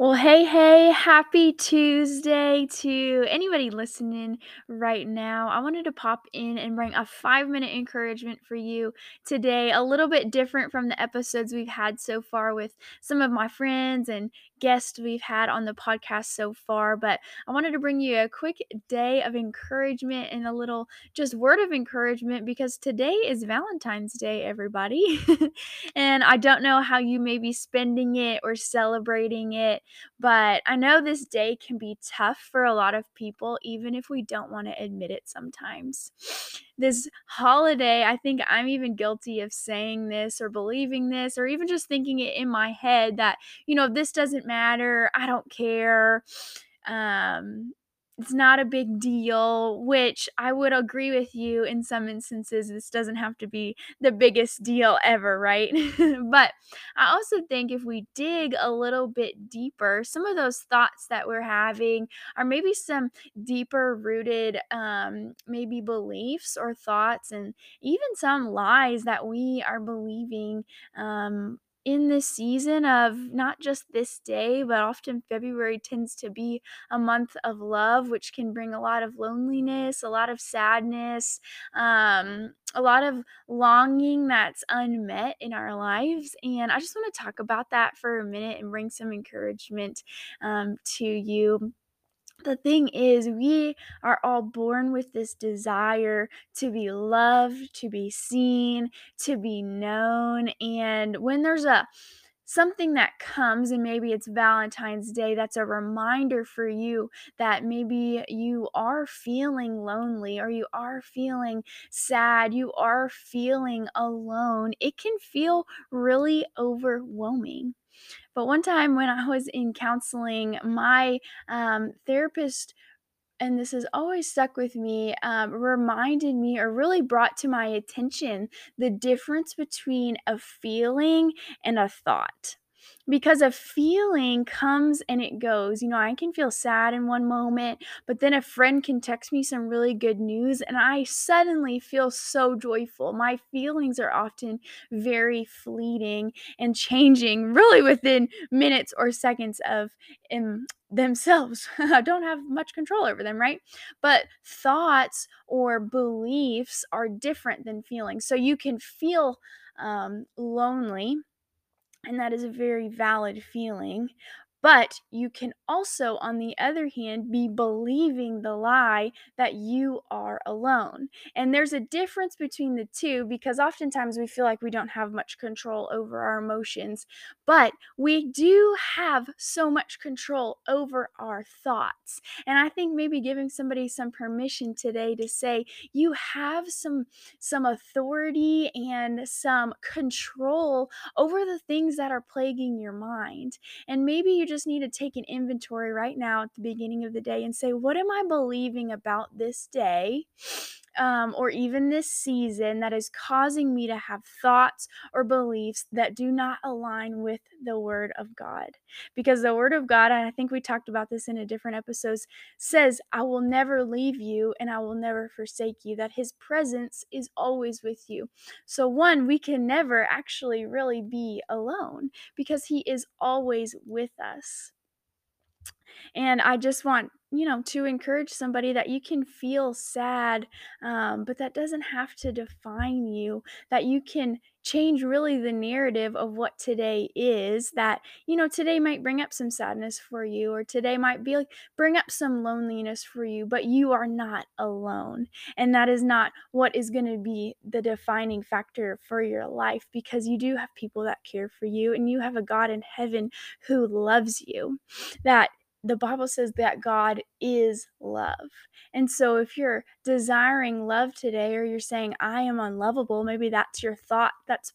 Well, hey, hey, happy Tuesday to anybody listening right now. I wanted to pop in and bring a five minute encouragement for you today, a little bit different from the episodes we've had so far with some of my friends and guests we've had on the podcast so far. But I wanted to bring you a quick day of encouragement and a little just word of encouragement because today is Valentine's Day, everybody. and I don't know how you may be spending it or celebrating it but I know this day can be tough for a lot of people, even if we don't want to admit it sometimes. This holiday, I think I'm even guilty of saying this or believing this or even just thinking it in my head that, you know, this doesn't matter. I don't care. Um, it's not a big deal, which I would agree with you in some instances. This doesn't have to be the biggest deal ever, right? but I also think if we dig a little bit deeper, some of those thoughts that we're having are maybe some deeper rooted, um, maybe beliefs or thoughts, and even some lies that we are believing um, in this season of not just this day, but often February tends to be a month of love, which can bring a lot of loneliness, a lot of sadness, um, a lot of longing that's unmet in our lives. And I just want to talk about that for a minute and bring some encouragement um, to you the thing is, we are all born with this desire to be loved, to be seen, to be known. And when there's a something that comes and maybe it's Valentine's Day that's a reminder for you that maybe you are feeling lonely or you are feeling sad, you are feeling alone, it can feel really overwhelming. But one time when I was in counseling, my um, therapist and this has always stuck with me, um, reminded me or really brought to my attention the difference between a feeling and a thought. Because a feeling comes and it goes. You know, I can feel sad in one moment, but then a friend can text me some really good news and I suddenly feel so joyful. My feelings are often very fleeting and changing really within minutes or seconds of um, themselves. I don't have much control over them, right? But thoughts or beliefs are different than feelings. So you can feel um, lonely and that is a very valid feeling. But you can also, on the other hand, be believing the lie that you are alone. And there's a difference between the two because oftentimes we feel like we don't have much control over our emotions, but we do have so much control over our thoughts. And I think maybe giving somebody some permission today to say you have some some authority and some control over the things that are plaguing your mind. And maybe you just need to take an inventory right now at the beginning of the day and say, what am I believing about this day? Um, or even this season that is causing me to have thoughts or beliefs that do not align with the Word of God. Because the Word of God, and I think we talked about this in a different episodes, says, I will never leave you and I will never forsake you, that His presence is always with you. So, one, we can never actually really be alone because He is always with us. And I just want, you know, to encourage somebody that you can feel sad, um, but that doesn't have to define you, that you can change really the narrative of what today is that you know today might bring up some sadness for you or today might be like bring up some loneliness for you but you are not alone. And that is not what is going to be the defining factor for your life because you do have people that care for you and you have a God in heaven who loves you that the Bible says that God is love. And so if you're desiring love today or you're saying, I am unlovable, maybe that's your thought that's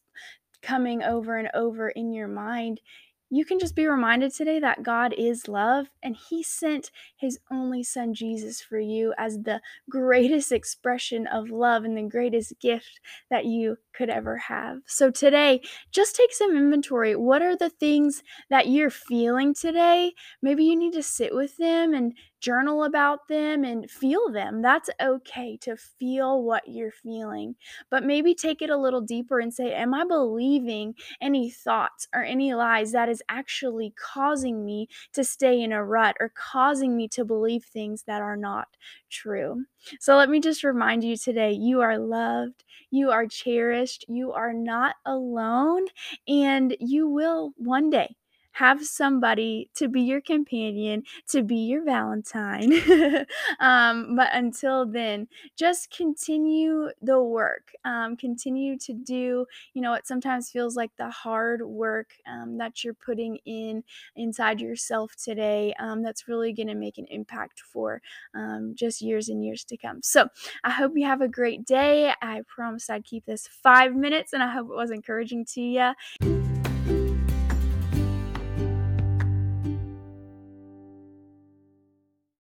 coming over and over in your mind you can just be reminded today that God is love and He sent His only Son Jesus for you as the greatest expression of love and the greatest gift that you could ever have. So today, just take some inventory. What are the things that you're feeling today? Maybe you need to sit with them and journal about them and feel them. That's okay to feel what you're feeling, but maybe take it a little deeper and say, Am I believing any thoughts or any lies that is actually causing me to stay in a rut or causing me to believe things that are not true? So let me just remind you today you are loved, you are cherished, you are not alone, and you will one day have somebody to be your companion, to be your Valentine. um, but until then, just continue the work. Um, continue to do, you know, it sometimes feels like the hard work um, that you're putting in inside yourself today um, that's really going to make an impact for um, just years and years to come. So I hope you have a great day. I promised I'd keep this five minutes, and I hope it was encouraging to you.